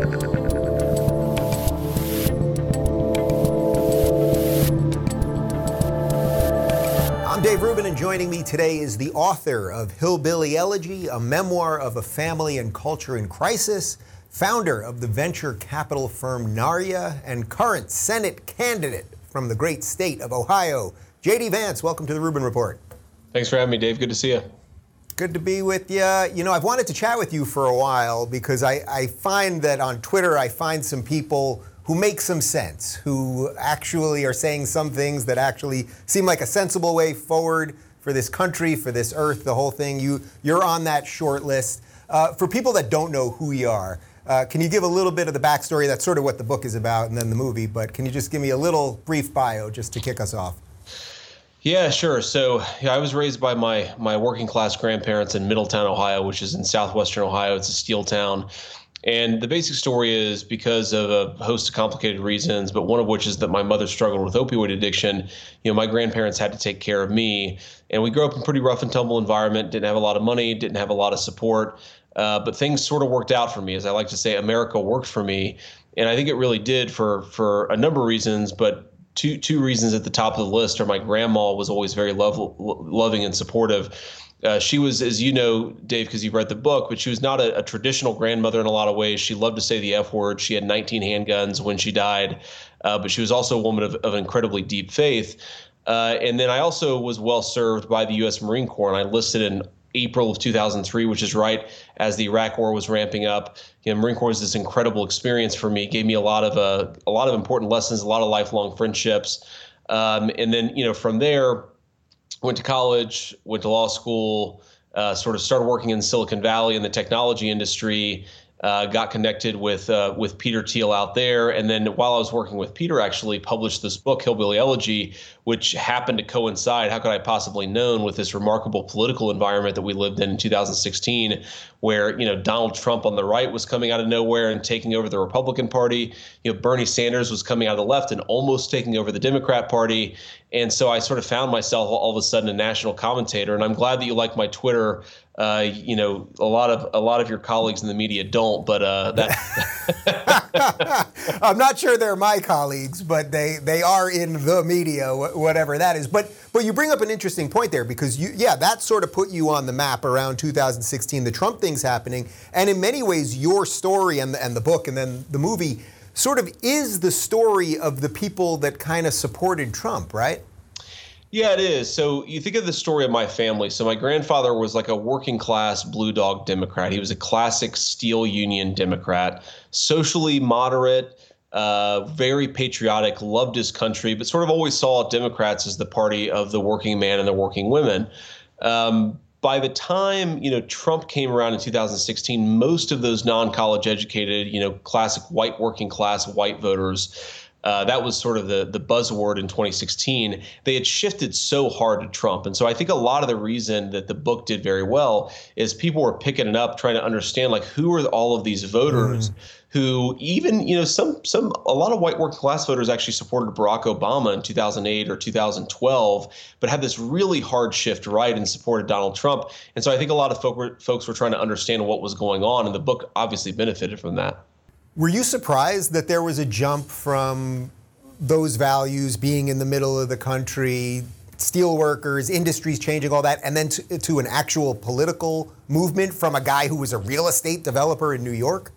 I'm Dave Rubin, and joining me today is the author of Hillbilly Elegy, a memoir of a family and culture in crisis, founder of the venture capital firm Narya, and current Senate candidate from the great state of Ohio. JD Vance, welcome to the Rubin Report. Thanks for having me, Dave. Good to see you. Good to be with you. You know, I've wanted to chat with you for a while because I, I find that on Twitter I find some people who make some sense, who actually are saying some things that actually seem like a sensible way forward for this country, for this earth, the whole thing. You, you're on that short list. Uh, for people that don't know who you are, uh, can you give a little bit of the backstory? That's sort of what the book is about and then the movie, but can you just give me a little brief bio just to kick us off? Yeah, sure. So yeah, I was raised by my my working class grandparents in Middletown, Ohio, which is in southwestern Ohio. It's a steel town. And the basic story is because of a host of complicated reasons, but one of which is that my mother struggled with opioid addiction. You know, my grandparents had to take care of me, and we grew up in a pretty rough and tumble environment. Didn't have a lot of money, didn't have a lot of support, uh, but things sort of worked out for me. As I like to say, America worked for me, and I think it really did for for a number of reasons. But two two reasons at the top of the list are my grandma was always very love, loving and supportive uh, she was, as you know, Dave, because you've read the book, but she was not a, a, traditional grandmother in a lot of ways. She loved to say the F word. She had 19 handguns when she died, uh, but she was also a woman of, of incredibly deep faith. Uh, and then I also was well served by the U.S. Marine Corps, and I listed in April of 2003, which is right as the Iraq War was ramping up. You know, Marine Corps was this incredible experience for me. Gave me a lot of uh, a lot of important lessons, a lot of lifelong friendships. Um, and then, you know, from there, went to college, went to law school, uh, sort of started working in Silicon Valley in the technology industry, uh, got connected with uh, with Peter Thiel out there, and then while I was working with Peter, actually published this book, Hillbilly Elegy, which happened to coincide. How could I possibly known with this remarkable political environment that we lived in in 2016, where you know Donald Trump on the right was coming out of nowhere and taking over the Republican Party. You know Bernie Sanders was coming out of the left and almost taking over the Democrat Party, and so I sort of found myself all of a sudden a national commentator. And I'm glad that you like my Twitter uh, you know, a lot of a lot of your colleagues in the media don't, but uh, that. I'm not sure they're my colleagues, but they they are in the media, whatever that is. But but you bring up an interesting point there because you yeah that sort of put you on the map around 2016. The Trump thing's happening, and in many ways, your story and the, and the book and then the movie sort of is the story of the people that kind of supported Trump, right? Yeah, it is. So you think of the story of my family. So my grandfather was like a working class blue dog Democrat. He was a classic steel union Democrat, socially moderate, uh, very patriotic, loved his country, but sort of always saw Democrats as the party of the working man and the working women. Um, by the time you know Trump came around in 2016, most of those non-college educated, you know, classic white working class white voters uh, that was sort of the the buzzword in 2016. They had shifted so hard to Trump, and so I think a lot of the reason that the book did very well is people were picking it up, trying to understand like who are all of these voters. Mm. Who even you know some some a lot of white working class voters actually supported Barack Obama in 2008 or 2012, but had this really hard shift right and supported Donald Trump. And so I think a lot of folk were, folks were trying to understand what was going on, and the book obviously benefited from that. Were you surprised that there was a jump from those values being in the middle of the country, steel workers, industries changing, all that, and then to, to, an actual political movement from a guy who was a real estate developer in New York?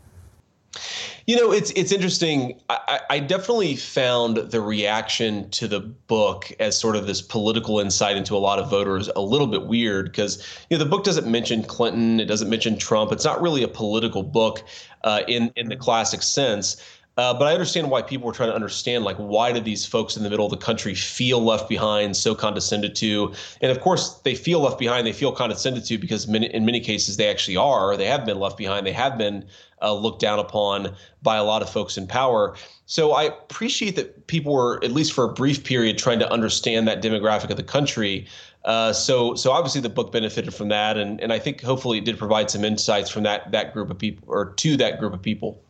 You know, it's it's interesting. I, I, definitely found the reaction to the book as sort of this political insight into a lot of voters a little bit weird because you know the book doesn't mention Clinton, it doesn't mention Trump. It's not really a political book uh, in in the classic sense. Uh, but I understand why people were trying to understand, like, why did these folks in the middle of the country feel left behind, so condescended to? And of course, they feel left behind. They feel condescended to because many, in many cases they actually are. They have been left behind. They have been uh, looked down upon by a lot of folks in power. So I appreciate that people were, at least for a brief period, trying to understand that demographic of the country. Uh, so, so obviously the book benefited from that, and and I think hopefully it did provide some insights from that that group of people or to that group of people.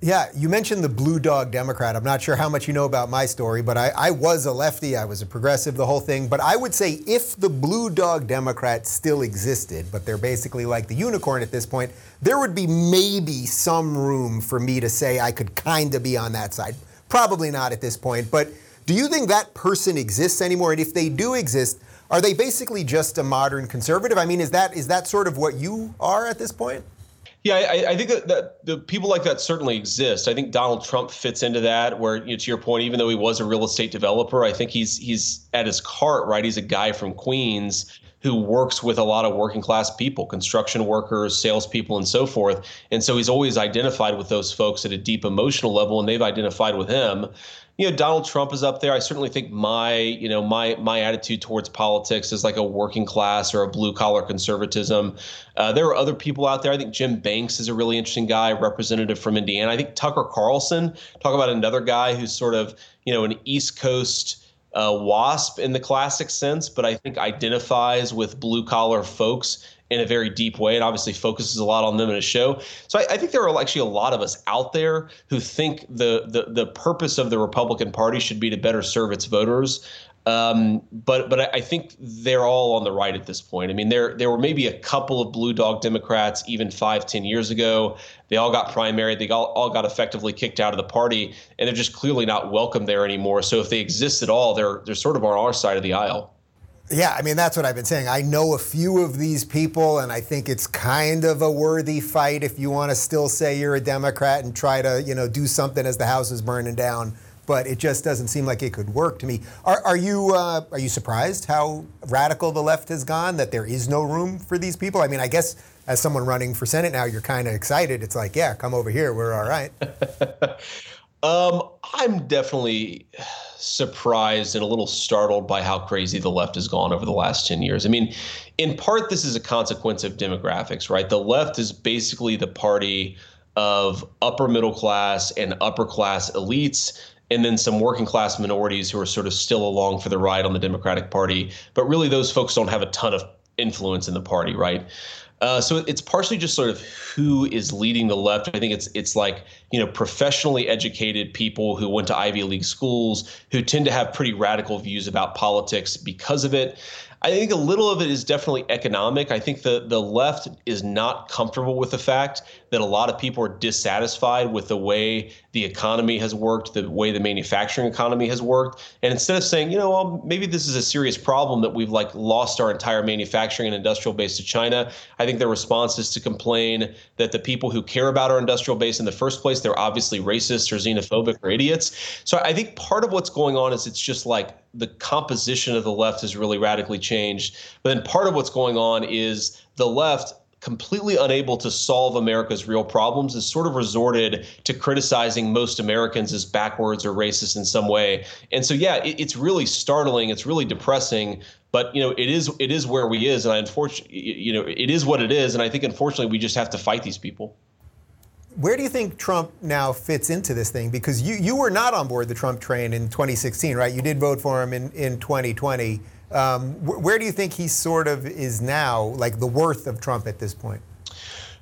Yeah, you mentioned the blue dog Democrat. I'm not sure how much you know about my story, but I, I, was a lefty. I was a progressive, the whole thing. But I would say if the blue dog Democrat still existed, but they're basically like the unicorn at this point, there would be maybe some room for me to say I could kind of be on that side. Probably not at this point. But do you think that person exists anymore? And if they do exist, are they basically just a modern conservative? I mean, is that is that sort of what you are at this point? Yeah, I, I think that, that, the people like that certainly exist. I think Donald Trump fits into that. Where, you know, to your point, even though he was a real estate developer, I think he's he's at his heart, right? He's a guy from Queens who works with a lot of working class people, construction workers, salespeople, and so forth. And so he's always identified with those folks at a deep emotional level, and they've identified with him you know Donald Trump is up there. I certainly think my you know my my attitude towards politics is like a working class or a blue collar conservatism. Uh, there are other people out there. I think Jim Banks is a really interesting guy, representative from Indiana. I think Tucker Carlson. Talk about another guy who's sort of you know an East Coast. Uh, WASP in the classic sense, but I think identifies with blue collar folks in a very deep way and obviously focuses a lot on them in a show. So I, I, think there are actually a lot of us out there who think the, the the purpose of the Republican Party should be to better serve its voters. Um, but but I think they're all on the right at this point. I mean, there there were maybe a couple of blue dog Democrats even five ten years ago. They all got primary. They all, all got effectively kicked out of the party, and they're just clearly not welcome there anymore. So if they exist at all, they're they're sort of on our side of the aisle. Yeah, I mean, that's what I've been saying. I know a few of these people, and I think it's kind of a worthy fight if you want to still say you're a Democrat and try to, you know, do something as the house is burning down. But it just doesn't seem like it could work to me. Are, are you uh, are you surprised how radical the left has gone? That there is no room for these people? I mean, I guess as someone running for Senate now, you're kind of excited. It's like, yeah, come over here. We're all right. um, I'm definitely surprised and a little startled by how crazy the left has gone over the last 10 years. I mean, in part, this is a consequence of demographics, right? The left is basically the party of upper middle class and upper class elites and then some working class minorities who are sort of still along for the ride on the Democratic Party. But really, those folks don't have a ton of influence in the party, right? Uh, so it's partially just sort of who is leading the left. I think it's it's like you know professionally educated people who went to Ivy League schools who tend to have pretty radical views about politics because of it. I think a little of it is definitely economic. I think the the left is not comfortable with the fact that a lot of people are dissatisfied with the way the economy has worked, the way the manufacturing economy has worked, and instead of saying, you know, well, maybe this is a serious problem that we've like lost our entire manufacturing and industrial base to China, I think their response is to complain that the people who care about our industrial base in the first place, they're obviously racist or xenophobic or idiots. So I think part of what's going on is it's just like the composition of the left has really radically changed. But then part of what's going on is the left completely unable to solve America's real problems has sort of resorted to criticizing most Americans as backwards or racist in some way. And so yeah, it, it's really startling, it's really depressing, but you know, it is it is where we is and I unfortunately you know, it is what it is and I think unfortunately we just have to fight these people. Where do you think Trump now fits into this thing? Because you, you were not on board the Trump train in 2016, right? You did vote for him in, in 2020. Um, wh- where do you think he sort of is now, like the worth of Trump at this point?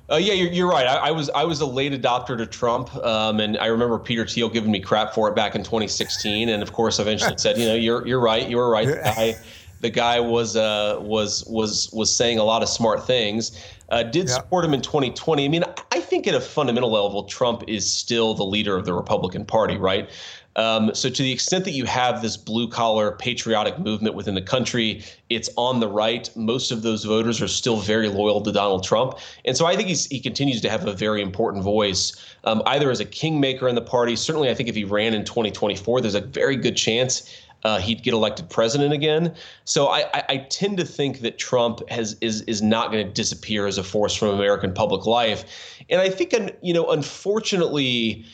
Uh, yeah, you're, you're right. I, I, was I was a late adopter to Trump, um, and I remember Peter Thiel giving me crap for it back in 2016. And of course, eventually said, you know, you're you're right. You were right. The guy, the guy was uh, was was was saying a lot of smart things. Uh, did yeah. support him in 2020. I mean, I think at a fundamental level, Trump is still the leader of the Republican Party, right? Um, so, to the extent that you have this blue collar patriotic movement within the country, it's on the right. Most of those voters are still very loyal to Donald Trump. And so I think he's, he continues to have a very important voice, um, either as a kingmaker in the party. Certainly, I think if he ran in 2024, there's a very good chance uh, he'd get elected president again. So I, I, I, tend to think that Trump has is is not going to disappear as a force from American public life, and I think you know unfortunately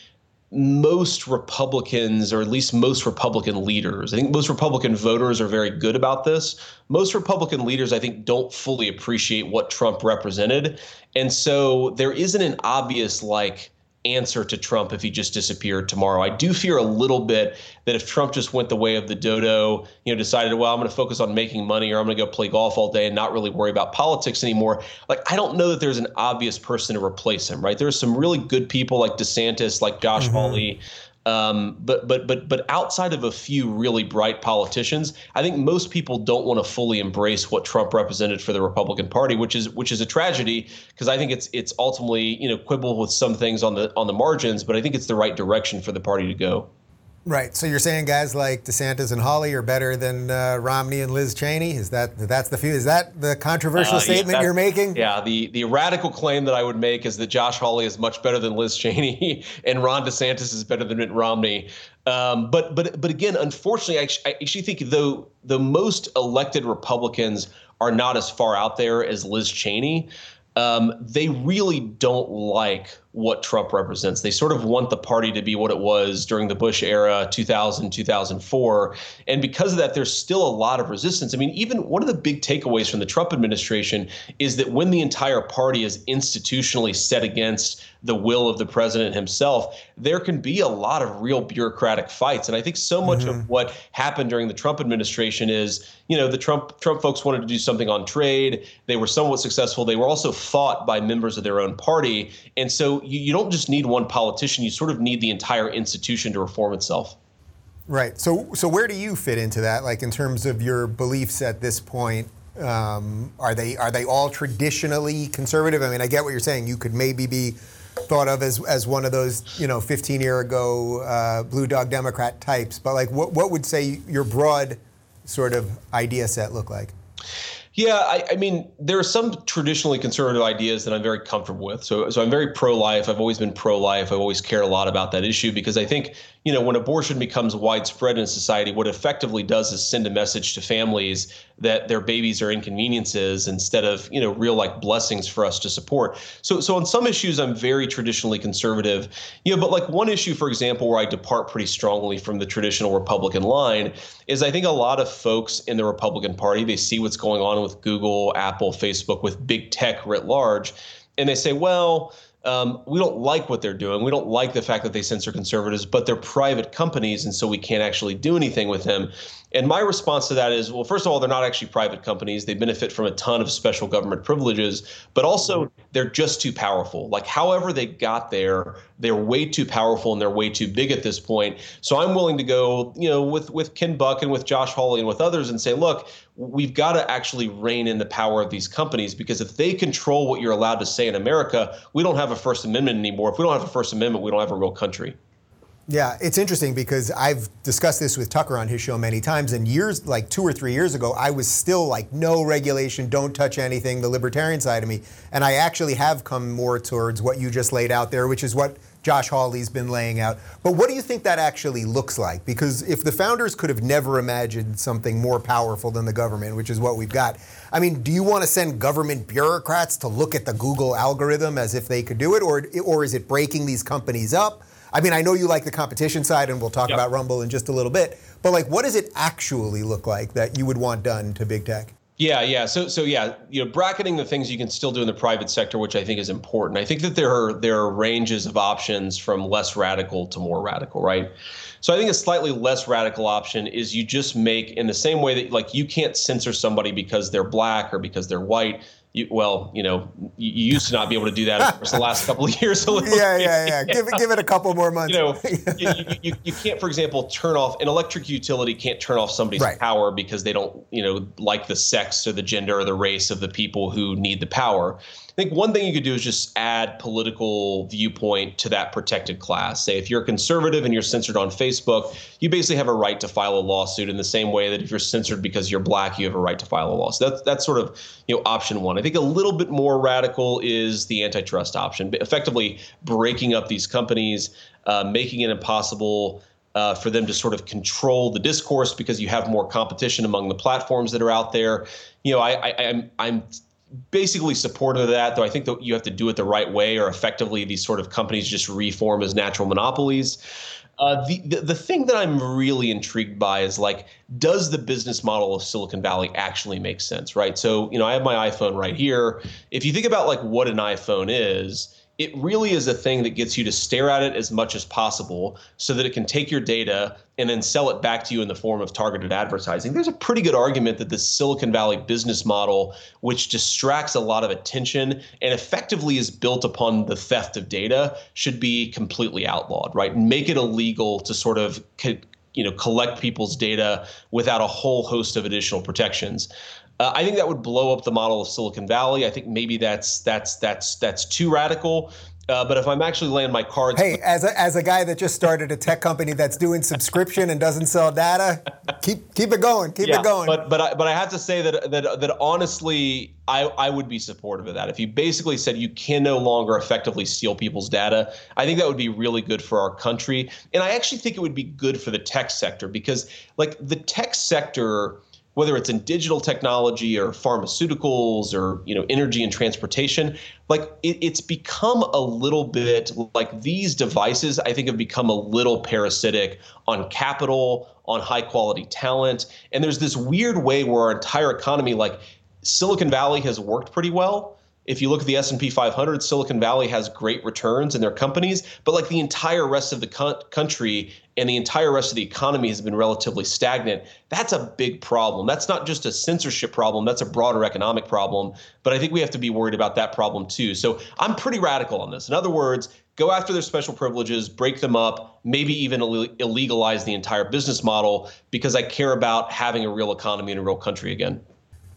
most Republicans, or at least most Republican leaders, I think most Republican voters are very good about this. Most Republican leaders, I think, don't fully appreciate what Trump represented. And so there isn't an obvious, like, answer to Trump if he just disappeared tomorrow. I do fear a little bit that if Trump just went the way of the dodo, you know, decided, well, I'm going to focus on making money or I'm going to go play golf all day and not really worry about politics anymore. Like, I don't know that there's an obvious person to replace him, right? There's some really good people like DeSantis, like Josh mm-hmm. Um, but but but but outside of a few really bright politicians, I think most people don't want to fully embrace what Trump represented for the Republican Party, which is which is a tragedy because I think it's it's ultimately you know quibble with some things on the on the margins, but I think it's the right direction for the party to go. Right. So you're saying guys like DeSantis and Hawley are better than uh, Romney and Liz Cheney? Is that that's the few? Is that the controversial uh, statement yeah, you're making? Yeah. The the radical claim that I would make is that Josh Hawley is much better than Liz Cheney, and Ron DeSantis is better than Mitt Romney. Um, but but but again, unfortunately, I actually, I actually think though the most elected Republicans are not as far out there as Liz Cheney. Um, they really don't like what Trump represents. They sort of want the party to be what it was during the Bush era, 2000, 2004. And because of that, there's still a lot of resistance. I mean, even one of the big takeaways from the Trump administration is that when the entire party is institutionally set against the will of the president himself, there can be a lot of real bureaucratic fights. And I think so much mm-hmm. of what happened during the Trump administration is, you know, the Trump Trump folks wanted to do something on trade. They were somewhat successful. They were also fought by members of their own party. And so you, you don't just need one politician, you sort of need the entire institution to reform itself. Right. So, so where do you fit into that? Like in terms of your beliefs at this point, um, are they are they all traditionally conservative? I mean, I get what you're saying. You could maybe be thought of as, as one of those, you know, 15 year ago uh, blue dog Democrat types. But like, what what would say your broad sort of idea set look like? Yeah, I, I, mean, there are some traditionally conservative ideas that I'm very comfortable with. So, so I'm very pro-life. I've always been pro-life. I've always cared a lot about that issue because I think, you know, when abortion becomes widespread in society, what effectively does is send a message to families that their babies are inconveniences instead of, you know, real like blessings for us to support. So, so on some issues, I'm very traditionally conservative. You know, but like one issue, for example, where I depart pretty strongly from the traditional Republican line is I think a lot of folks in the Republican Party they see what's going on with Google, Apple, Facebook, with big tech writ large, and they say, well, um, we don't like what they're doing. We don't like the fact that they censor conservatives, but they're private companies, and so we can't actually do anything with them. And my response to that is well, first of all, they're not actually private companies. They benefit from a ton of special government privileges, but also they're just too powerful. Like, however they got there, they're way too powerful and they're way too big at this point. So I'm willing to go, you know, with, with Ken Buck and with Josh Hawley and with others and say, look, we've got to actually rein in the power of these companies because if they control what you're allowed to say in America, we don't have a First Amendment anymore. If we don't have a First Amendment, we don't have a real country. Yeah, it's interesting because I've discussed this with Tucker on his show many times. And years, like two or three years ago, I was still like, no regulation, don't touch anything, the libertarian side of me. And I actually have come more towards what you just laid out there, which is what Josh Hawley's been laying out. But what do you think that actually looks like? Because if the founders could have never imagined something more powerful than the government, which is what we've got, I mean, do you want to send government bureaucrats to look at the Google algorithm as if they could do it? Or, or is it breaking these companies up? I mean, I know you like the competition side, and we'll talk yep. about Rumble in just a little bit. But like, what does it actually look like that you would want done to big tech? Yeah, yeah. So, so yeah, you know, bracketing the things you can still do in the private sector, which I think is important. I think that there are there are ranges of options from less radical to more radical, right? So I think a slightly less radical option is you just make in the same way that like you can't censor somebody because they're black or because they're white you, well, you know, you, used to not be able to do that. Of course, the last couple of years. yeah, yeah, yeah. Give it, give it a couple more months. You know, you, you, you, can't, for example, turn off an electric utility can't turn off somebody's right. power because they don't, you know, like the sex or the gender or the race of the people who need the power. I think one thing you could do is just add political viewpoint to that protected class. Say if you're a conservative and you're censored on Facebook, you basically have a right to file a lawsuit in the same way that if you're censored because you're black, you have a right to file a lawsuit. That's that's sort of you know option one. I think a little bit more radical is the antitrust option, effectively breaking up these companies, uh, making it impossible. Uh, for them to sort of control the discourse because you have more competition among the platforms that are out there. You know, I, I, I'm I'm basically supportive of that, though I think that you have to do it the right way, or effectively these sort of companies just reform as natural monopolies. Uh, the, the, the thing that I'm really intrigued by is like, does the business model of Silicon Valley actually make sense, right? So, you know, I have my iPhone right here. If you think about like what an iPhone is, it really is a thing that gets you to stare at it as much as possible so that it can take your data and then sell it back to you in the form of targeted advertising. There's a pretty good argument that this Silicon Valley business model, which distracts a lot of attention and effectively is built upon the theft of data, should be completely outlawed, right? Make it illegal to sort of you know collect people's data without a whole host of additional protections. Uh, I think that would blow up the model of Silicon Valley. I think maybe that's that's that's that's too radical. Uh, but if I'm actually laying my cards, hey, as a, as a guy that just started a tech company that's doing subscription and doesn't sell data, keep keep it going, keep yeah, it going. But but I, but I have to say that that that honestly, I I would be supportive of that. If you basically said you can no longer effectively steal people's data, I think that would be really good for our country, and I actually think it would be good for the tech sector because like the tech sector whether it's in digital technology or pharmaceuticals or you know energy and transportation like it, it's become a little bit like these devices i think have become a little parasitic on capital on high quality talent. And there's this weird way where our entire economy like silicon valley has worked pretty well. If you look at the S&P 500, Silicon Valley has great returns in their companies, but like the entire rest of the co- country and the entire rest of the economy has been relatively stagnant. That's a big problem. That's not just a censorship problem, that's a broader economic problem, but I think we have to be worried about that problem too. So I'm pretty radical on this. In other words, go after their special privileges, break them up, maybe even Ill- illegalize the entire business model because I care about having a real economy and a real country again.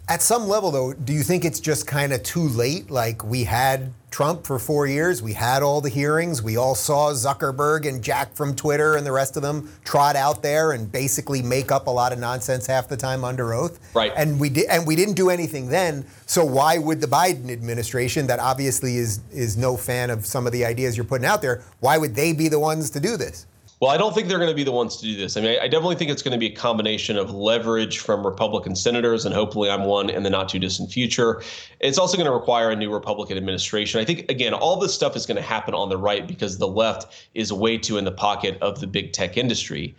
At some level, though, do you think it's just kind of too late? Like we had Trump for four years, we had all the hearings, we all saw Zuckerberg and Jack from Twitter and the rest of them trot out there and basically make up a lot of nonsense half the time under oath. Right. And we did, and we didn't do anything then. So why would the Biden administration, that obviously is is no fan of some of the ideas you're putting out there, why would they be the ones to do this? Well, I don't think they're going to be the ones to do this. I mean, I definitely think it's going to be a combination of leverage from Republican senators, and hopefully I'm one in the not too distant future. It's also going to require a new Republican administration. I think, again, all this stuff is going to happen on the right because the left is way too in the pocket of the big tech industry.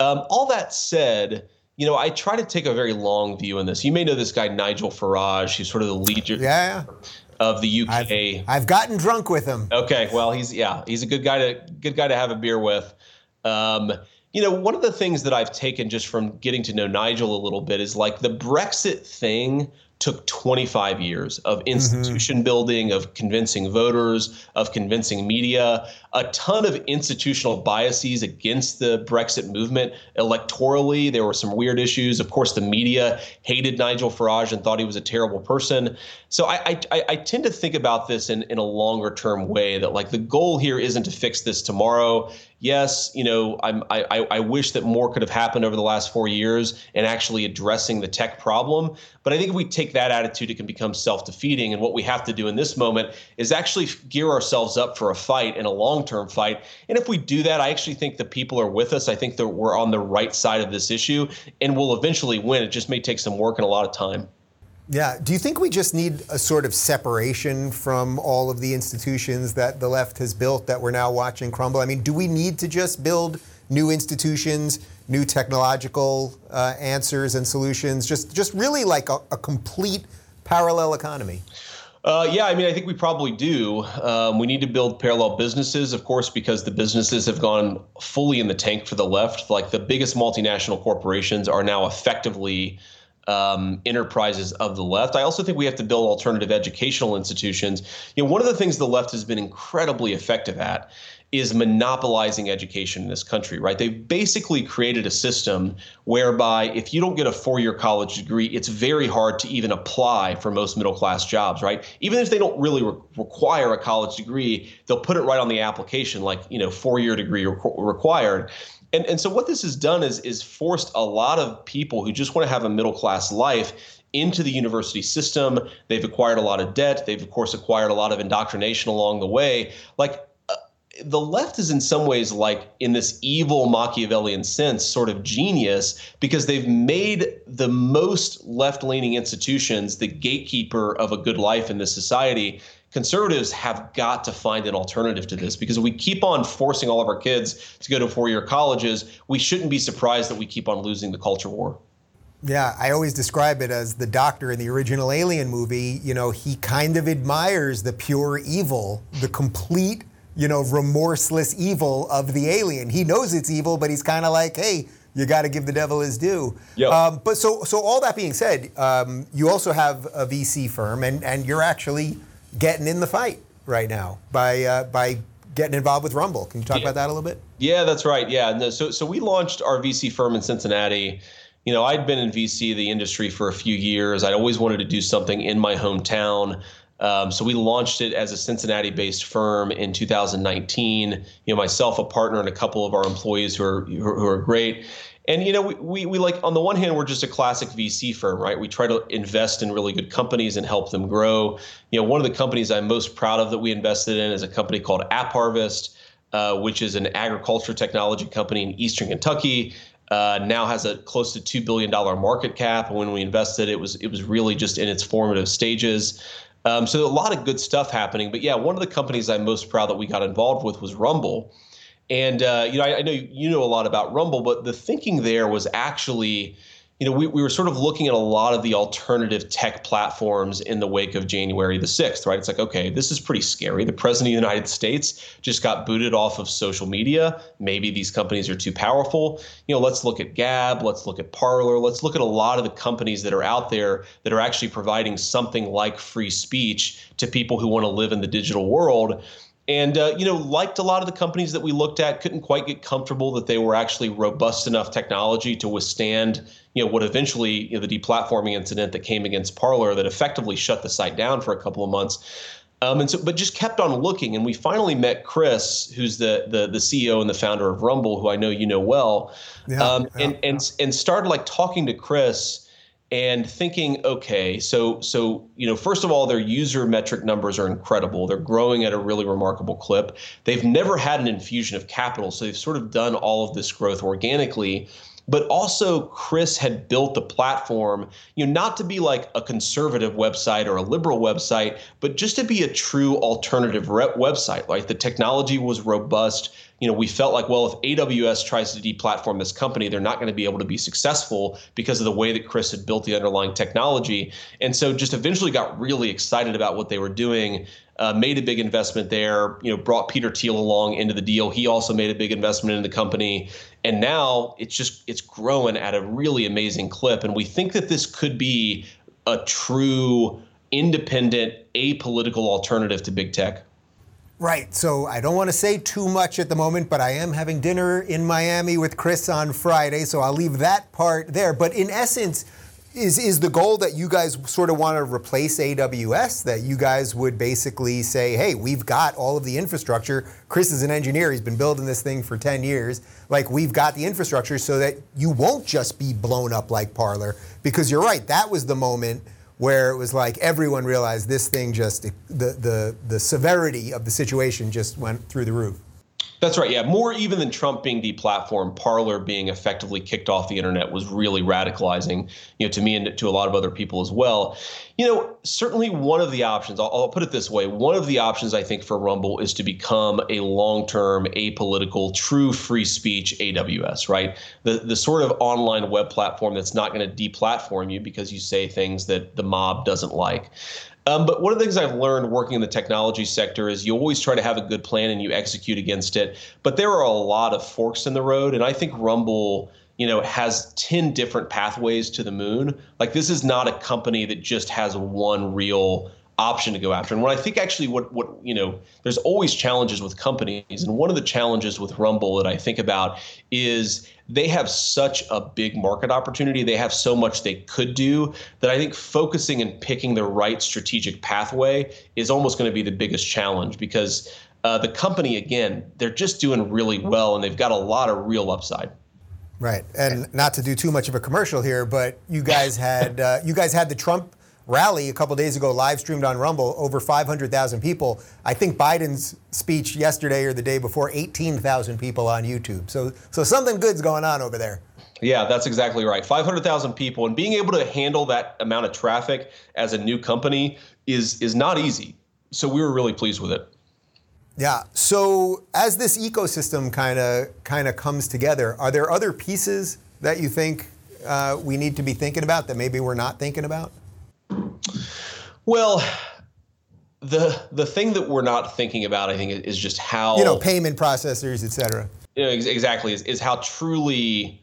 Um, all that said, you know, I try to take a very long view in this. You may know this guy, Nigel Farage. He's sort of the lead. Yeah of the UK. I've, I've, gotten drunk with him. Okay, well he's yeah he's a good guy to good guy to have a beer with. Um, you know, one of the things that I've taken just from getting to know Nigel a little bit is like the Brexit thing took 25 years of mm-hmm. institution mm-hmm. building, of convincing voters, of convincing media, a ton of institutional biases against the Brexit movement. Electorally, there were some weird issues. Of course, the media hated Nigel Farage and thought he was a terrible person. So I, I, I tend to think about this in, in a longer term way that like the goal here isn't to fix this tomorrow yes, you know, I'm, I, I wish that more could have happened over the last four years in actually addressing the tech problem. But I think if we take that attitude, it can become self defeating. And what we have to do in this moment is actually gear ourselves up for a fight in a long term fight. And if we do that, I actually think the people are with us. I think that we're on the right side of this issue and we'll eventually win. It just may take some work and a lot of time. Yeah. Do you think we just need a sort of separation from all of the institutions that the left has built that we're now watching crumble? I mean, do we need to just build new institutions, new technological uh, answers and solutions, just just really like a, a complete parallel economy? Uh, yeah, I mean, I think we probably do. Um, we need to build parallel businesses, of course, because the businesses have gone fully in the tank for the left. Like the biggest multinational corporations are now effectively um, enterprises of the left. I also think we have to build alternative educational institutions. You know, one of the things the left has been incredibly effective at is monopolizing education in this country, right? They've basically created a system whereby if you don't get a four year college degree, it's very hard to even apply for most middle class jobs, right? Even if they don't really re- require a college degree, they'll put it right on the application, like, you know, four year degree re- required. And, and so what this has done is is forced a lot of people who just want to have a middle class life into the university system. They've acquired a lot of debt. They've of course acquired a lot of indoctrination along the way. Like the left is in some ways like in this evil Machiavellian sense sort of genius because they've made the most left-leaning institutions the gatekeeper of a good life in this society conservatives have got to find an alternative to this because if we keep on forcing all of our kids to go to four year colleges, we shouldn't be surprised that we keep on losing the culture war. Yeah, I always describe it as the doctor in the original Alien movie. You know, he kind of admires the pure evil, the complete, you know, remorseless evil of the alien. He knows it's evil, but he's kind of like, hey, you got to give the devil his due. Yep. Um, but so, so all that being said, um, you also have a VC firm, and, and you're actually getting in the fight right now by uh, by getting involved with Rumble. Can you talk Yeah. about that a little bit? Yeah, that's right. Yeah, no, so so we launched our VC firm in Cincinnati. You know, I'd been in VC the industry for a few years. I'd always wanted to do something in my hometown. Um, so we launched it as a Cincinnati-based firm in 2019. You know, myself, a partner, and a couple of our employees who are who are great. And you know, we, we we like on the one hand, we're just a classic VC firm, right? We try to invest in really good companies and help them grow. You know, one of the companies I'm most proud of that we invested in is a company called App Harvest, uh, which is an agriculture technology company in Eastern Kentucky. Uh, now has a close to two billion dollar market cap. And when we invested, it was it was really just in its formative stages. Um, so a lot of good stuff happening. But yeah, one of the companies I'm most proud that we got involved with was Rumble. And uh, you know, I, I know you know a lot about Rumble, but the thinking there was actually, you know, we, we were sort of looking at a lot of the alternative tech platforms in the wake of January the 6th, right? It's like, okay, this is pretty scary. The president of the United States just got booted off of social media. Maybe these companies are too powerful. You know, let's look at Gab, let's look at Parler, let's look at a lot of the companies that are out there that are actually providing something like free speech to people who want to live in the digital world and uh, you know liked a lot of the companies that we looked at couldn't quite get comfortable that they were actually robust enough technology to withstand you know what eventually you know, the deplatforming incident that came against Parler that effectively shut the site down for a couple of months. Um, and so but just kept on looking and we finally met chris who's the the, the ceo and the founder of rumble who i know you know well. Yeah, um, yeah, and and and started like talking to chris and thinking, okay, so so you know, first of all, their user metric numbers are incredible. They're growing at a really remarkable clip. They've never had an infusion of capital, so they've sort of done all of this growth organically. But also, Chris had built the platform, you know, not to be like a conservative website or a liberal website, but just to be a true alternative re- website. Like the technology was robust you know, we felt like, well, if AWS tries to deplatform this company, they're not going to be able to be successful because of the way that Chris had built the underlying technology. And so just eventually got really excited about what they were doing, uh, made a big investment there, you know, brought Peter Thiel along into the deal. He also made a big investment in the company. And now it's just it's growing at a really amazing clip. And we think that this could be a true independent, apolitical alternative to big tech. Right. So I don't want to say too much at the moment, but I am having dinner in Miami with Chris on Friday, so I'll leave that part there. But in essence, is is the goal that you guys sort of want to replace AWS? That you guys would basically say, "Hey, we've got all of the infrastructure. Chris is an engineer; he's been building this thing for 10 years. Like we've got the infrastructure, so that you won't just be blown up like Parler." Because you're right, that was the moment where it was like everyone realized this thing just the the the severity of the situation just went through the roof. That's right. Yeah, more even than Trump being deplatformed, Parler being effectively kicked off the internet was really radicalizing, you know, to me and to a lot of other people as well. You know, certainly one of the options. I'll, I'll put it this way: one of the options I think for Rumble is to become a long-term, apolitical, true free speech AWS. Right, the the sort of online web platform that's not going to deplatform you because you say things that the mob doesn't like. Um, but one of the things I've learned working in the technology sector is you always try to have a good plan and you execute against it. But there are a lot of forks in the road, and I think Rumble, you know, has ten different pathways to the moon. Like this is not a company that just has one real option to go after. And what I think actually what what you know, there's always challenges with companies, and one of the challenges with Rumble that I think about is they have such a big market opportunity. They have so much they could do that I think focusing and picking the right strategic pathway is almost going to be the biggest challenge because uh, the company, again, they're just doing really well and they've got a lot of real upside. Right, and not to do too much of a commercial here, but you guys had uh, you guys had the Trump rally a couple days ago, live streamed on Rumble, over 500,000 people. I think Biden's speech yesterday or the day before, 18,000 people on YouTube. So, so something good's going on over there. Yeah, that's exactly right. 500,000 people and being able to handle that amount of traffic as a new company is is not easy. So we were really pleased with it. Yeah. So as this ecosystem kind of kind of comes together, are there other pieces that you think uh, we need to be thinking about that maybe we're not thinking about? Well, the the thing that we're not thinking about, I think, is just how you know payment processors, et cetera. You know, exactly is, is how truly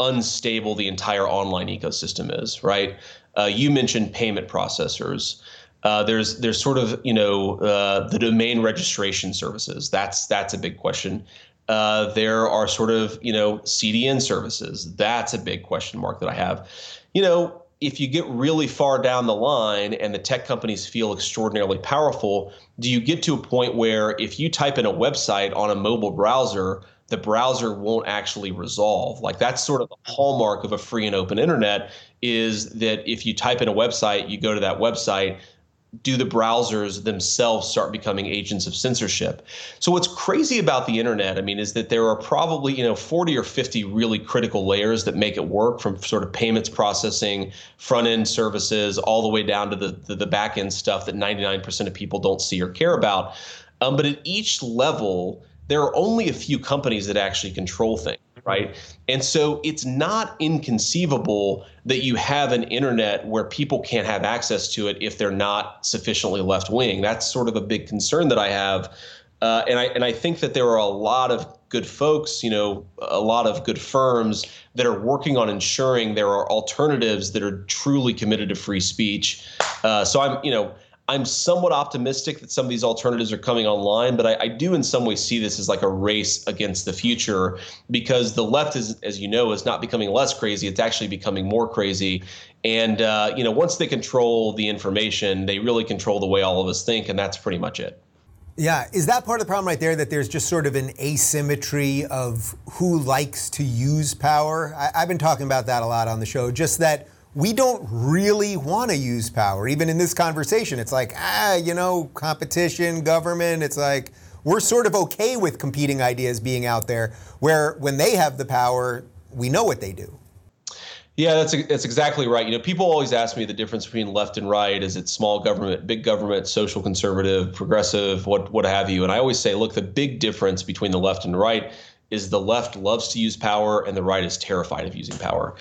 unstable the entire online ecosystem is. Right? Uh, you mentioned payment processors. Uh, there's there's sort of you know uh, the domain registration services. That's that's a big question. Uh, there are sort of you know CDN services. That's a big question mark that I have. You know, if you get really far down the line and the tech companies feel extraordinarily powerful, do you get to a point where if you type in a website on a mobile browser, the browser won't actually resolve? Like that's sort of the hallmark of a free and open internet is that if you type in a website, you go to that website, do the browsers themselves start becoming agents of censorship? So what's crazy about the internet, I mean, is that there are probably, you know, 40 or 50 really critical layers that make it work from sort of payments processing, front end services, all the way down to the, the, the back end stuff that 99% of people don't see or care about. Um, but at each level, there are only a few companies that actually control things right? And so it's not inconceivable that you have an internet where people can't have access to it if they're not sufficiently left wing. That's sort of a big concern that I have. Uh, and I and I think that there are a lot of good folks, you know, a lot of good firms that are working on ensuring there are alternatives that are truly committed to free speech. Uh, so I'm, you know, I'm somewhat optimistic that some of these alternatives are coming online, but I, I, do in some ways see this as like a race against the future because the left is, as you know, is not becoming less crazy; it's actually becoming more crazy. And uh, you know, once they control the information, they really control the way all of us think, and that's pretty much it. Yeah, is that part of the problem right there? That there's just sort of an asymmetry of who likes to use power. I, I've been talking about that a lot on the show. Just that we don't really want to use power. Even in this conversation, it's like, ah, you know, competition, government, it's like we're sort of okay with competing ideas being out there, where when they have the power, we know what they do. Yeah, that's that's exactly right. You know, people always ask me the difference between left and right. Is it small government, big government, social conservative, progressive, what what have you? And I always say, look, the big difference between the left and right is the left loves to use power and the right is terrified of using power.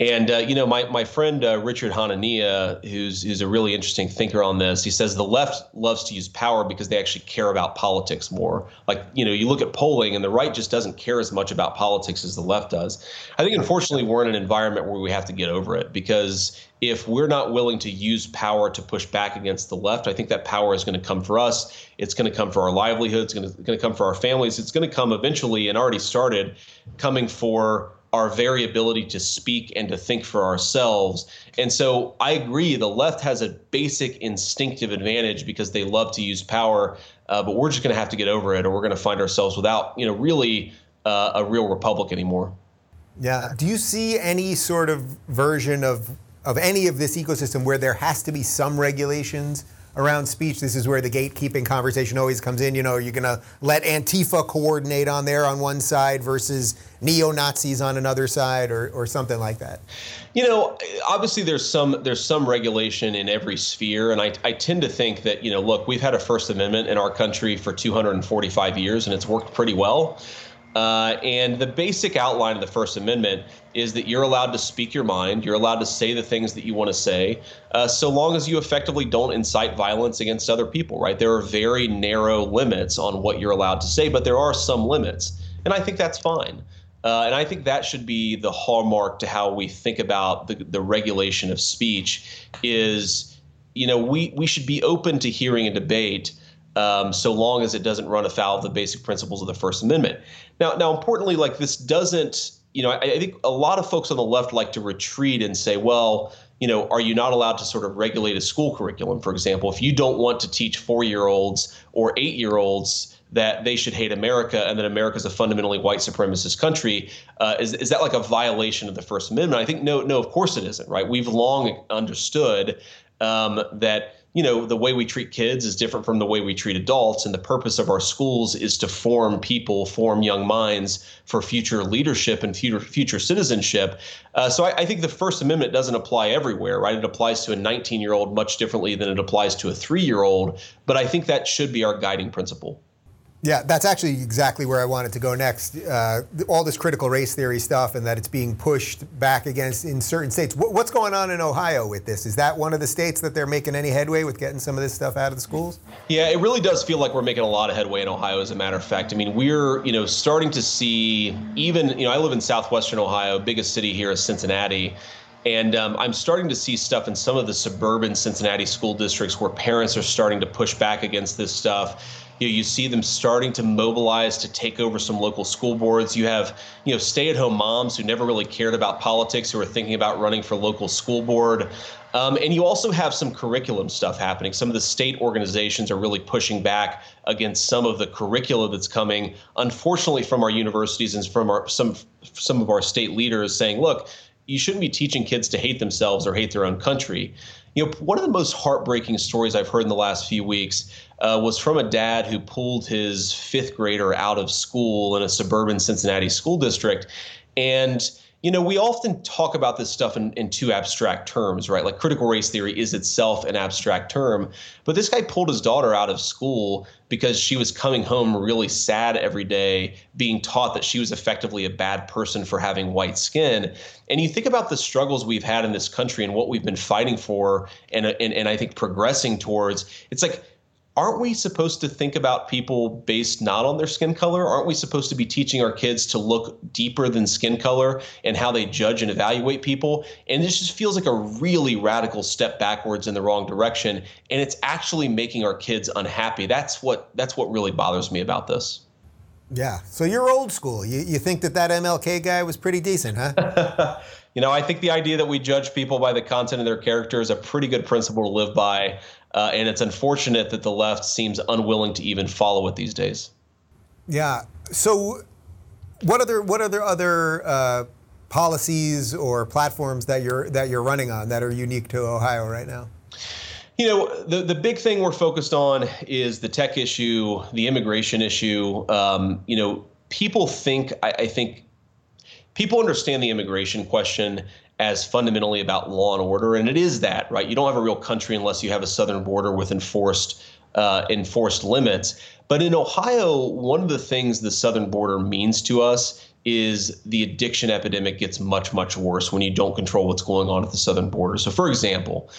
And uh, you know, my my friend uh, Richard Hanania, who's who's a really interesting thinker on this, he says the left loves to use power because they actually care about politics more. Like you know, you look at polling, and the right just doesn't care as much about politics as the left does. I think unfortunately we're in an environment where we have to get over it because if we're not willing to use power to push back against the left, I think that power is going to come for us. It's going to come for our livelihoods. It's going to come for our families. It's going to come eventually, and already started, coming for our variability to speak and to think for ourselves. And so I agree, the left has a basic instinctive advantage because they love to use power, uh, but we're just going to have to get over it, or we're going to find ourselves without, you know, really uh, a real republic anymore. Yeah. Do you see any sort of version of of any of this ecosystem where there has to be some regulations? Around speech. This is where the gatekeeping conversation always comes in. You know, are you going to let Antifa coordinate on there on one side versus neo Nazis on another side, or, or something like that? You know, obviously there's some there's some regulation in every sphere, and I, I tend to think that you know, look, we've had a First Amendment in our country for 245 years, and it's worked pretty well. Uh, and the basic outline of the First Amendment is that you're allowed to speak your mind, you're allowed to say the things that you want to say, uh, so long as you effectively don't incite violence against other people, right? There are very narrow limits on what you're allowed to say, but there are some limits. And I think that's fine. Uh, and I think that should be the hallmark to how we think about the, the regulation of speech is, you know, we, we should be open to hearing a debate um, so long as it doesn't run afoul of the basic principles of the First Amendment. Now, now, importantly, like this doesn't, you know, I, I think a lot of folks on the left like to retreat and say, well, you know, are you not allowed to sort of regulate a school curriculum, for example? If you don't want to teach four-year-olds or eight-year-olds that they should hate America and that America is a fundamentally white supremacist country, uh, is is that like a violation of the First Amendment? I think no, no, of course it isn't. Right? We've long understood um, that you know, the way we treat kids is different from the way we treat adults. And the purpose of our schools is to form people, form young minds for future leadership and future future citizenship. Uh, so I, I, think the First Amendment doesn't apply everywhere, right? It applies to a 19 year old much differently than it applies to a three year old. But I think that should be our guiding principle. Yeah, that's actually exactly where I wanted to go next. Uh, all this critical race theory stuff, and that it's being pushed back against in certain states. what's going on in Ohio with this? Is that one of the states that they're making any headway with getting some of this stuff out of the schools? Yeah, it really does feel like we're making a lot of headway in Ohio. As a matter of fact, I mean, we're you know starting to see even you know I live in southwestern Ohio. Biggest city here is Cincinnati. And um, I'm starting to see stuff in some of the suburban Cincinnati school districts where parents are starting to push back against this stuff you, know, you see them starting to mobilize to take over some local school boards. You have, you know, stay-at-home moms who never really cared about politics who are thinking about running for local school board. Um, and you also have some curriculum stuff happening. Some of the state organizations are really pushing back against some of the curricula that's coming, unfortunately, from our universities and from our some some of our state leaders saying, look, you shouldn't be teaching kids to hate themselves or hate their own country. You know, one of the most heartbreaking stories I've heard in the last few weeks uh, was from a dad who pulled his fifth grader out of school in a suburban Cincinnati school district. And you know, we often talk about this stuff in, in two abstract terms, right? Like critical race theory is itself an abstract term. But this guy pulled his daughter out of school because she was coming home really sad every day, being taught that she was effectively a bad person for having white skin. And you think about the struggles we've had in this country and what we've been fighting for and, and, and I think progressing towards. It's like, aren't we supposed to think about people based not on their skin color? Aren't we supposed to be teaching our kids to look deeper than skin color and how they judge and evaluate people? And this just feels like a really radical step backwards in the wrong direction, and it's actually making our kids unhappy. That's what that's what really bothers me about this. Yeah. So you're old school. You, you think that that MLK guy was pretty decent, huh? you know, I think the idea that we judge people by the content of their character is a pretty good principle to live by. Uh, and it's unfortunate that the left seems unwilling to even follow it these days. Yeah. So, what other what other other uh, policies or platforms that you're that you're running on that are unique to Ohio right now? You know, the the big thing we're focused on is the tech issue, the immigration issue. Um, you know, people think I, I think people understand the immigration question as fundamentally about law and order, and it is that, right? You don't have a real country unless you have a southern border with enforced uh, enforced limits. But in Ohio, one of the things the southern border means to us is the addiction epidemic gets much much worse when you don't control what's going on at the southern border. So, for example,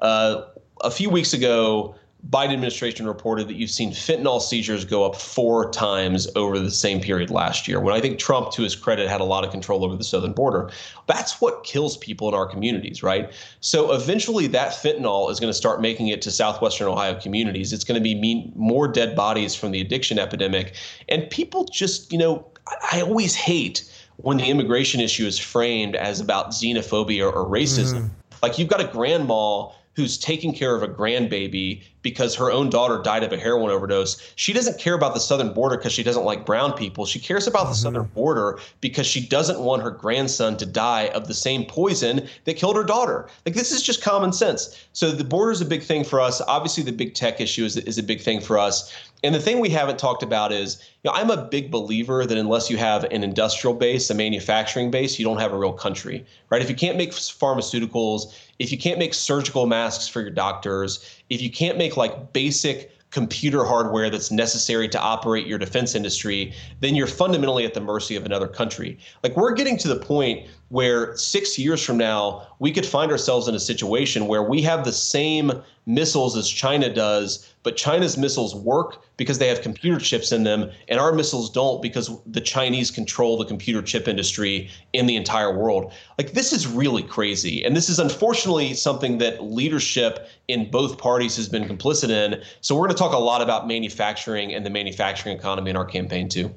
uh, a few weeks ago, Biden administration reported that you've seen fentanyl seizures go up four times over the same period last year. When I think Trump, to his credit, had a lot of control over the southern border. That's what kills people in our communities, right? So eventually, that fentanyl is going to start making it to southwestern Ohio communities. It's going to be mean more dead bodies from the addiction epidemic, and people just, you know, I, I always hate when the immigration issue is framed as about xenophobia or racism. Mm. Like you've got a grandma who's taking care of a grandbaby because her own daughter died of a heroin overdose. She doesn't care about the southern border because she doesn't like brown people. She cares about mm-hmm. the southern border because she doesn't want her grandson to die of the same poison that killed her daughter. Like this is just common sense. So the border is a big thing for us. Obviously, the big tech issue is, is a big thing for us. And the thing we haven't talked about is, you know, I'm a big believer that unless you have an industrial base, a manufacturing base, you don't have a real country, right? If you can't make pharmaceuticals, if you can't make surgical masks for your doctors, if you can't make like basic computer hardware that's necessary to operate your defense industry, then you're fundamentally at the mercy of another country. Like we're getting to the point where six years from now, we could find ourselves in a situation where we have the same missiles as China does, but China's missiles work because they have computer chips in them, and our missiles don't because the Chinese control the computer chip industry in the entire world. Like, this is really crazy. And this is unfortunately something that leadership in both parties has been complicit in. So, we're going to talk a lot about manufacturing and the manufacturing economy in our campaign, too.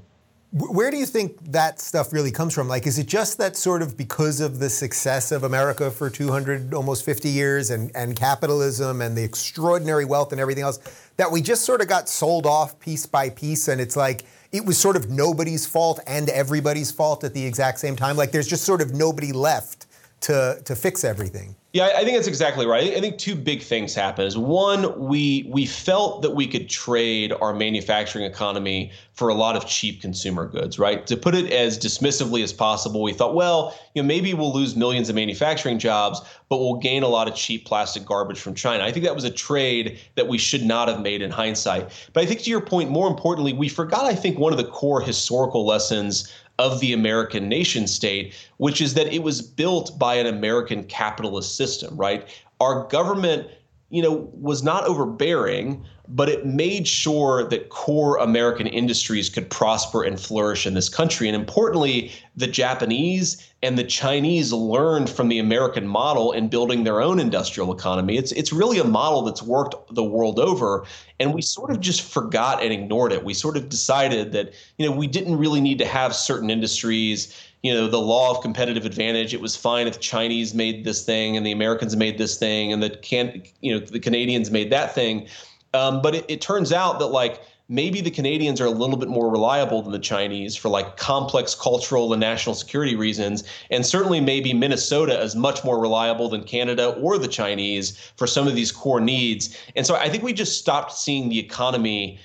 Where do you think that stuff really comes from? Like, is it just that sort of because of the success of America for 200, almost 50 years and, and capitalism and the extraordinary wealth and everything else that we just sort of got sold off piece by piece and it's like it was sort of nobody's fault and everybody's fault at the exact same time? Like, there's just sort of nobody left to to fix everything. Yeah, I think that's exactly right. I think two big things happen. Is one, we we felt that we could trade our manufacturing economy for a lot of cheap consumer goods, right? To put it as dismissively as possible, we thought, well, you know, maybe we'll lose millions of manufacturing jobs, but we'll gain a lot of cheap plastic garbage from China. I think that was a trade that we should not have made in hindsight. But I think to your point, more importantly, we forgot, I think, one of the core historical lessons of the American nation state, which is that it was built by an American capitalist system, right? Our government, you know, was not overbearing, but it made sure that core American industries could prosper and flourish in this country. And importantly, the Japanese and the Chinese learned from the American model in building their own industrial economy. It's it's really a model that's worked the world over, and we sort of just forgot and ignored it. We sort of decided that you know we didn't really need to have certain industries. You know, the law of competitive advantage. It was fine if the Chinese made this thing and the Americans made this thing, and the can you know the Canadians made that thing um, but it, it turns out that like maybe the Canadians are a little bit more reliable than the Chinese for like complex cultural and national security reasons. And certainly maybe Minnesota is much more reliable than Canada or the Chinese for some of these core needs. And so I think we just stopped seeing the economy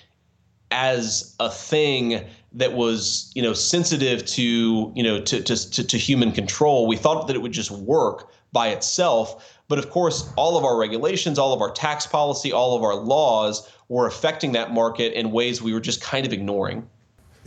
as a thing that was, you know, sensitive to, you know, to, to, to, to human control. We thought that it would just work by itself. But of course, all of our regulations, all of our tax policy, all of our laws were affecting that market in ways we were just kind of ignoring.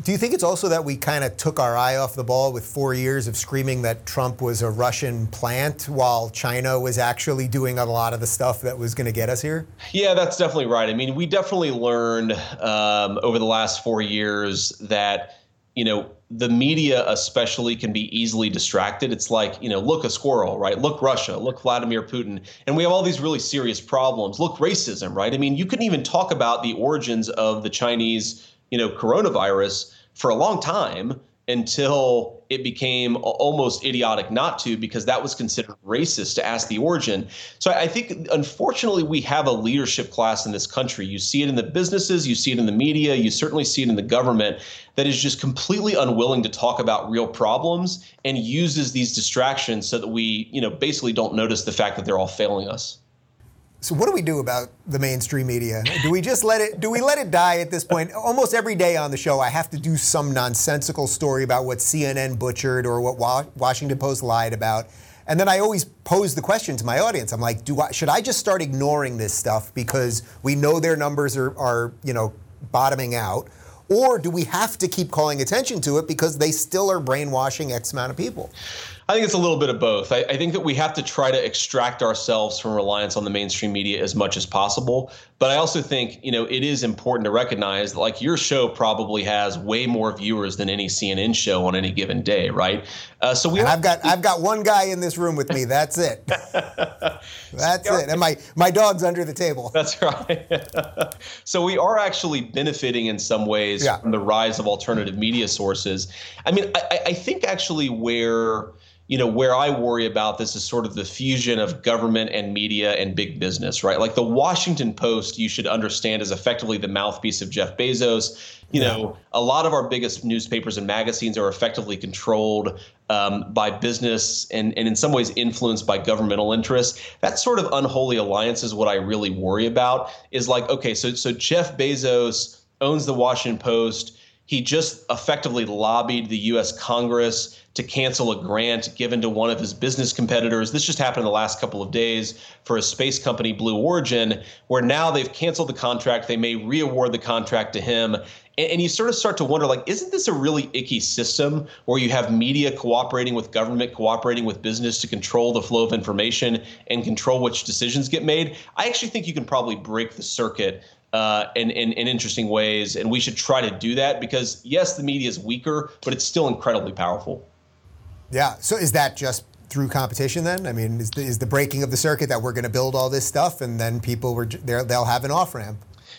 Do you think it's also that we kind of took our eye off the ball with four years of screaming that Trump was a Russian plant while China was actually doing a lot of the stuff that was going to get us here? Yeah, that's definitely right. I mean, we definitely learned um, over the last four years that you know, the media especially can be easily distracted. It's like, you know, look a squirrel, right? Look Russia, look Vladimir Putin. And we have all these really serious problems. Look racism, right? I mean, you couldn't even talk about the origins of the Chinese, you know, coronavirus for a long time until it became almost idiotic not to because that was considered racist to ask the origin. So I think unfortunately we have a leadership class in this country. You see it in the businesses, you see it in the media, you certainly see it in the government that is just completely unwilling to talk about real problems and uses these distractions so that we, you know, basically don't notice the fact that they're all failing us. So what do we do about the mainstream media? Do we just let it? Do we let it die at this point? Almost every day on the show, I have to do some nonsensical story about what CNN butchered or what Washington Post lied about, and then I always pose the question to my audience. I'm like, do I, should I just start ignoring this stuff because we know their numbers are, are you know bottoming out, or do we have to keep calling attention to it because they still are brainwashing X amount of people? I think it's a little bit of both. I, I, think that we have to try to extract ourselves from reliance on the mainstream media as much as possible. But I also think, you know, it is important to recognize that, like, your show probably has way more viewers than any CNN show on any given day, right? Uh, so we. I've got I've got one guy in this room with me. That's it. That's it. And my my dog's under the table. That's right. so we are actually benefiting in some ways yeah. from the rise of alternative media sources. I mean, I, I think actually where you know where i worry about this is sort of the fusion of government and media and big business right? Like the washington post you should understand is effectively the mouthpiece of jeff bezos. You yeah. know a lot of our biggest newspapers and magazines are effectively controlled um, by business and, and in some ways influenced by governmental interests. That sort of unholy alliance is what i really worry about is like okay so so jeff bezos owns the washington post he just effectively lobbied the U.S. Congress to cancel a grant given to one of his business competitors. This just happened in the last couple of days for a space company, Blue Origin, where now they've canceled the contract. They may reaward the contract to him. And, and you sort of start to wonder like, isn't this a really icky system where you have media cooperating with government, cooperating with business to control the flow of information and control which decisions get made? I actually think you can probably break the circuit uh, in, in, in interesting ways. And we should try to do that because, yes, the media is weaker, but it's still incredibly powerful. Yeah. So is that just through competition then? I mean, is the, is the breaking of the circuit that we're going to build all this stuff and then people were they'll have an off ramp?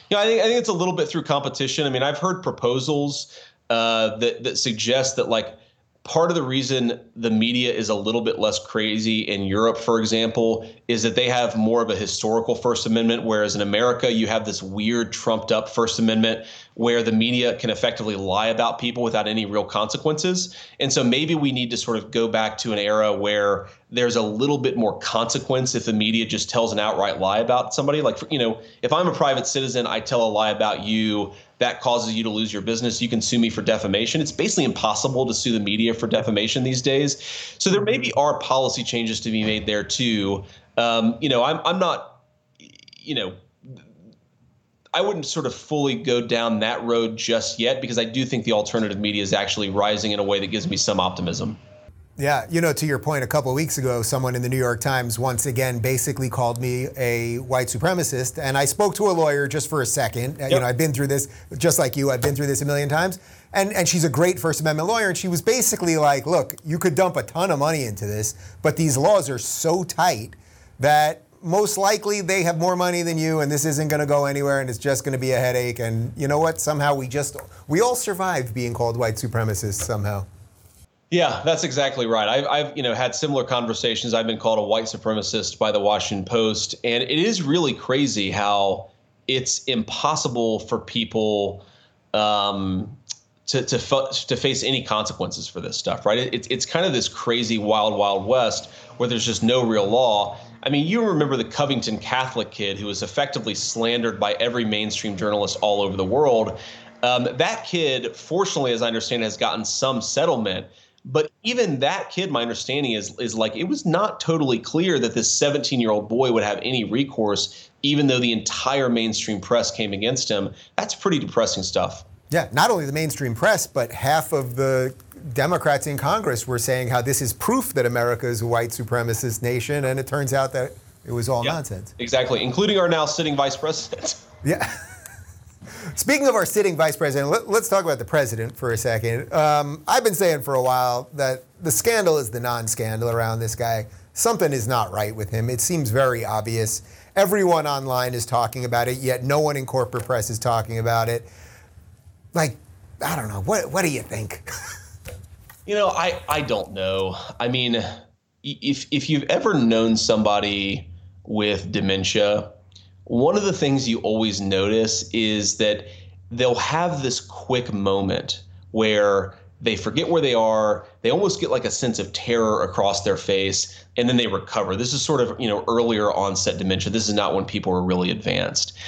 Yeah, I think I think it's a little bit through competition. I mean, I've heard proposals uh, that that suggest that like part of the reason the media is a little bit less crazy in Europe, for example, is that they have more of a historical First Amendment, whereas in America, you have this weird, trumped up First Amendment where the media can effectively lie about people without any real consequences. And so maybe we need to sort of go back to an era where there's a little bit more consequence if the media just tells an outright lie about somebody. Like, you know, if I'm a private citizen, I tell a lie about you, that causes you to lose your business. You can sue me for defamation. It's basically impossible to sue the media for defamation these days. So there maybe are policy changes to be made there too. Um, you know, I'm, I'm not, you know, I wouldn't sort of fully go down that road just yet because I do think the alternative media is actually rising in a way that gives me some optimism. Yeah, you know, to your point, a couple of weeks ago, someone in the New York Times once again basically called me a white supremacist, and I spoke to a lawyer just for a second. Yep. You know, I've been through this, just like you. I've been through this a million times, and and she's a great First Amendment lawyer, and she was basically like, "Look, you could dump a ton of money into this, but these laws are so tight that most likely they have more money than you and this isn't going to go anywhere and it's just going to be a headache and you know what somehow we just we all survived being called white supremacists somehow yeah that's exactly right I've, I've you know had similar conversations i've been called a white supremacist by the washington post and it is really crazy how it's impossible for people um, to to, to face any consequences for this stuff, right? It, it's it's kind of this crazy wild wild west where there's just no real law, I mean, you remember the Covington Catholic kid who was effectively slandered by every mainstream journalist all over the world. Um, that kid, fortunately, as I understand, has gotten some settlement. But even that kid, my understanding is is like it was not totally clear that this 17 year old boy would have any recourse, even though the entire mainstream press came against him. That's pretty depressing stuff. Yeah, not only the mainstream press, but half of the Democrats in Congress were saying how this is proof that America is a white supremacist nation, and it turns out that it was all yeah, nonsense. Exactly, including our now sitting vice president. Yeah. Speaking of our sitting vice president, let, us talk about the president for a second. Um, I've been saying for a while that the scandal is the non scandal around this guy. Something is not right with him. It seems very obvious. Everyone online is talking about it, yet no one in corporate press is talking about it. Like, I don't know. What, what do you think? You know, I I don't know. I mean, if if you've ever known somebody with dementia, one of the things you always notice is that they'll have this quick moment where they forget where they are they almost get like a sense of terror across their face and then they recover this is sort of you know earlier onset dementia this is not when people are really advanced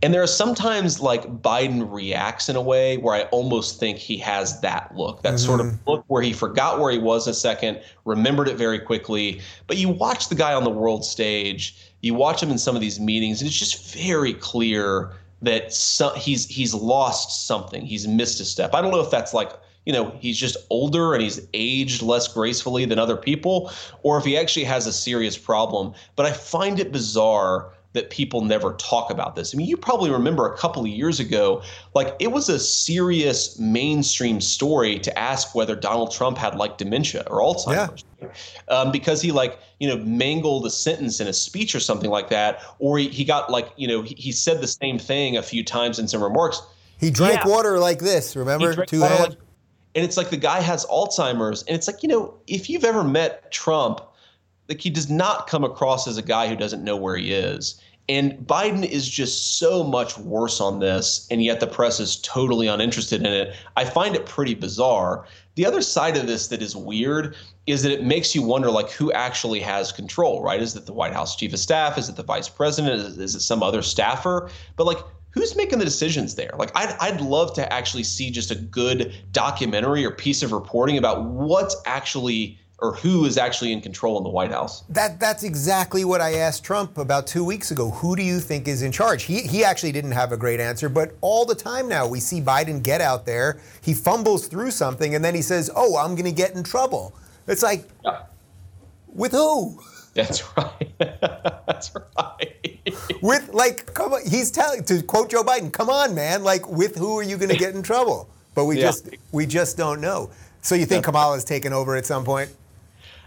and there are sometimes like Biden reacts in a way where I almost think he has that look, that mm-hmm. sort of mm-hmm. look where he forgot where he was a second, remembered it very quickly. But you watch the guy on the world stage, you watch him in some of these meetings, and it's just very clear that he's he's lost something. He's missed a step. I don't know if that's like you know he's just older and he's aged less gracefully than other people, or if he actually has a serious problem. But I find it bizarre that people never talk about this. I mean, you probably remember a couple of years ago, like it was a serious mainstream story to ask whether Donald Trump had like dementia or Alzheimer's. Yeah. Um, because he like, you know, mangled a sentence in a speech or something like that, or he, he got like, you know, he, he said the same thing a few times in some remarks. He drank yeah. water like this, remember? Two hands. Like, and it's like the guy has Alzheimer's. And it's like, you know, if you've ever met Trump, like he does not come across as a guy who doesn't know where he is. And Biden is just so much worse on this, and yet the press is totally uninterested in it. I find it pretty bizarre. The other side of this that is weird is that it makes you wonder like who actually has control, right? Is it the White House chief of staff? Is it the vice president? Is, is it some other staffer? But like who's making the decisions there? Like, I'd, I'd love to actually see just a good documentary or piece of reporting about what's actually or who is actually in control in the White House. That that's exactly what I asked Trump about two weeks ago. Who do you think is in charge? He he actually didn't have a great answer, but all the time now we see Biden get out there, he fumbles through something, and then he says, "Oh, I'm going to get in trouble." It's like, yeah. with who? That's right. That's right. with like, come on, he's telling to quote Joe Biden, "Come on, man! Like, with who are you going to get in trouble?" But we yeah. just we just don't know. So you think Kamala's taken over at some point?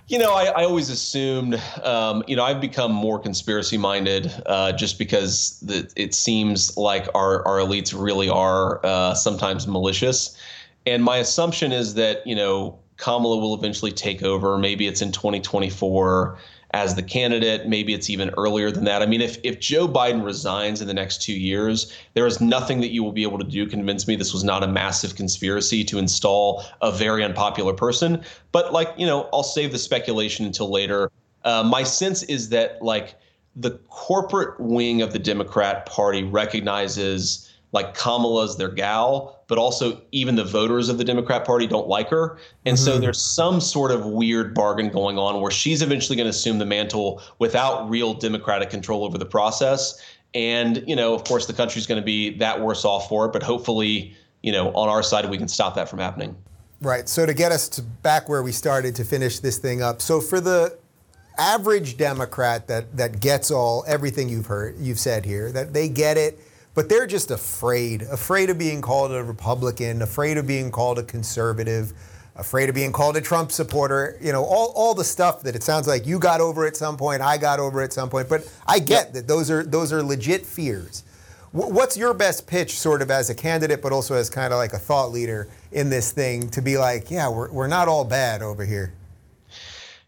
You know, I, I always assumed, um, you know, I've become more conspiracy minded uh, just because the, it seems like our, our elites really are uh, sometimes malicious. And my assumption is that, you know, Kamala will eventually take over. Maybe it's in 2024 as the candidate. Maybe it's even earlier than that. I mean, if, if Joe Biden resigns in the next two years, there is nothing that you will be able to do convince me this was not a massive conspiracy to install a very unpopular person. But, like, you know, I'll save the speculation until later. Uh, my sense is that, like, the corporate wing of the Democrat Party recognizes like Kamala's their gal, but also even the voters of the Democrat Party don't like her. And mm-hmm. so there's some sort of weird bargain going on where she's eventually going to assume the mantle without real Democratic control over the process. And, you know, of course, the country's going to be that worse off for it, but hopefully, you know, on our side, we can stop that from happening. Right. So to get us to back where we started to finish this thing up. So for the average Democrat that that gets all everything you've heard you've said here, that they get it, but they're just afraid, afraid of being called a Republican, afraid of being called a conservative, afraid of being called a Trump supporter, you know, all, all the stuff that it sounds like you got over at some point, I got over at some point. But I get yep. that those are those are legit fears. What's your best pitch, sort of as a candidate, but also as kind of like a thought leader in this thing, to be like, yeah, we're, we're not all bad over here?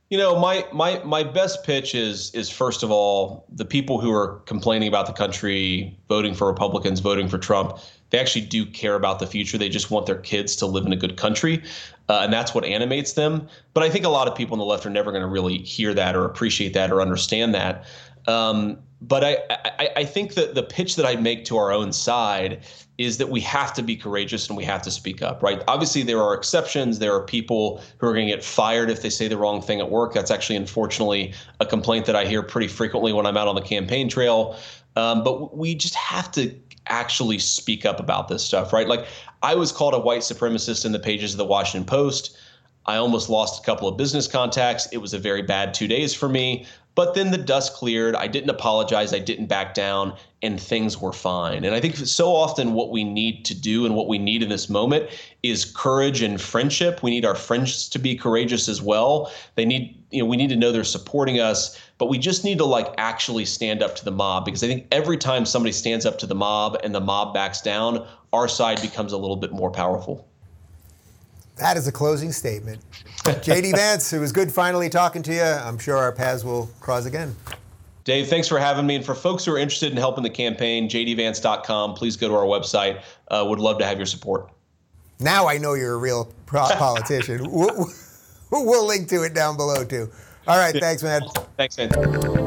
You know, my my my best pitch is is first of all the people who are complaining about the country, voting for Republicans, voting for Trump. They actually do care about the future. They just want their kids to live in a good country, uh, and that's what animates them. But I think a lot of people on the left are never going to really hear that or appreciate that or understand that. Um, but I, I, I think that the pitch that I make to our own side is that we have to be courageous and we have to speak up, right? Obviously, there are exceptions. There are people who are going to get fired if they say the wrong thing at work. That's actually, unfortunately, a complaint that I hear pretty frequently when I'm out on the campaign trail. Um, but we just have to actually speak up about this stuff, right? Like, I was called a white supremacist in the pages of the Washington Post. I almost lost a couple of business contacts. It was a very bad two days for me. But then the dust cleared. I didn't apologize. I didn't back down, and things were fine. And I think so often what we need to do and what we need in this moment is courage and friendship. We need our friends to be courageous as well. They need, you know, we need to know they're supporting us, but we just need to like actually stand up to the mob because I think every time somebody stands up to the mob and the mob backs down, our side becomes a little bit more powerful. That is a closing statement. JD Vance, it was good finally talking to you. I'm sure our paths will cross again. Dave, thanks for having me. And for folks who are interested in helping the campaign, jdvance.com, please go to our website. Uh, would love to have your support. Now I know you're a real politician. we'll, we'll link to it down below, too. All right, thanks, man. Thanks, man.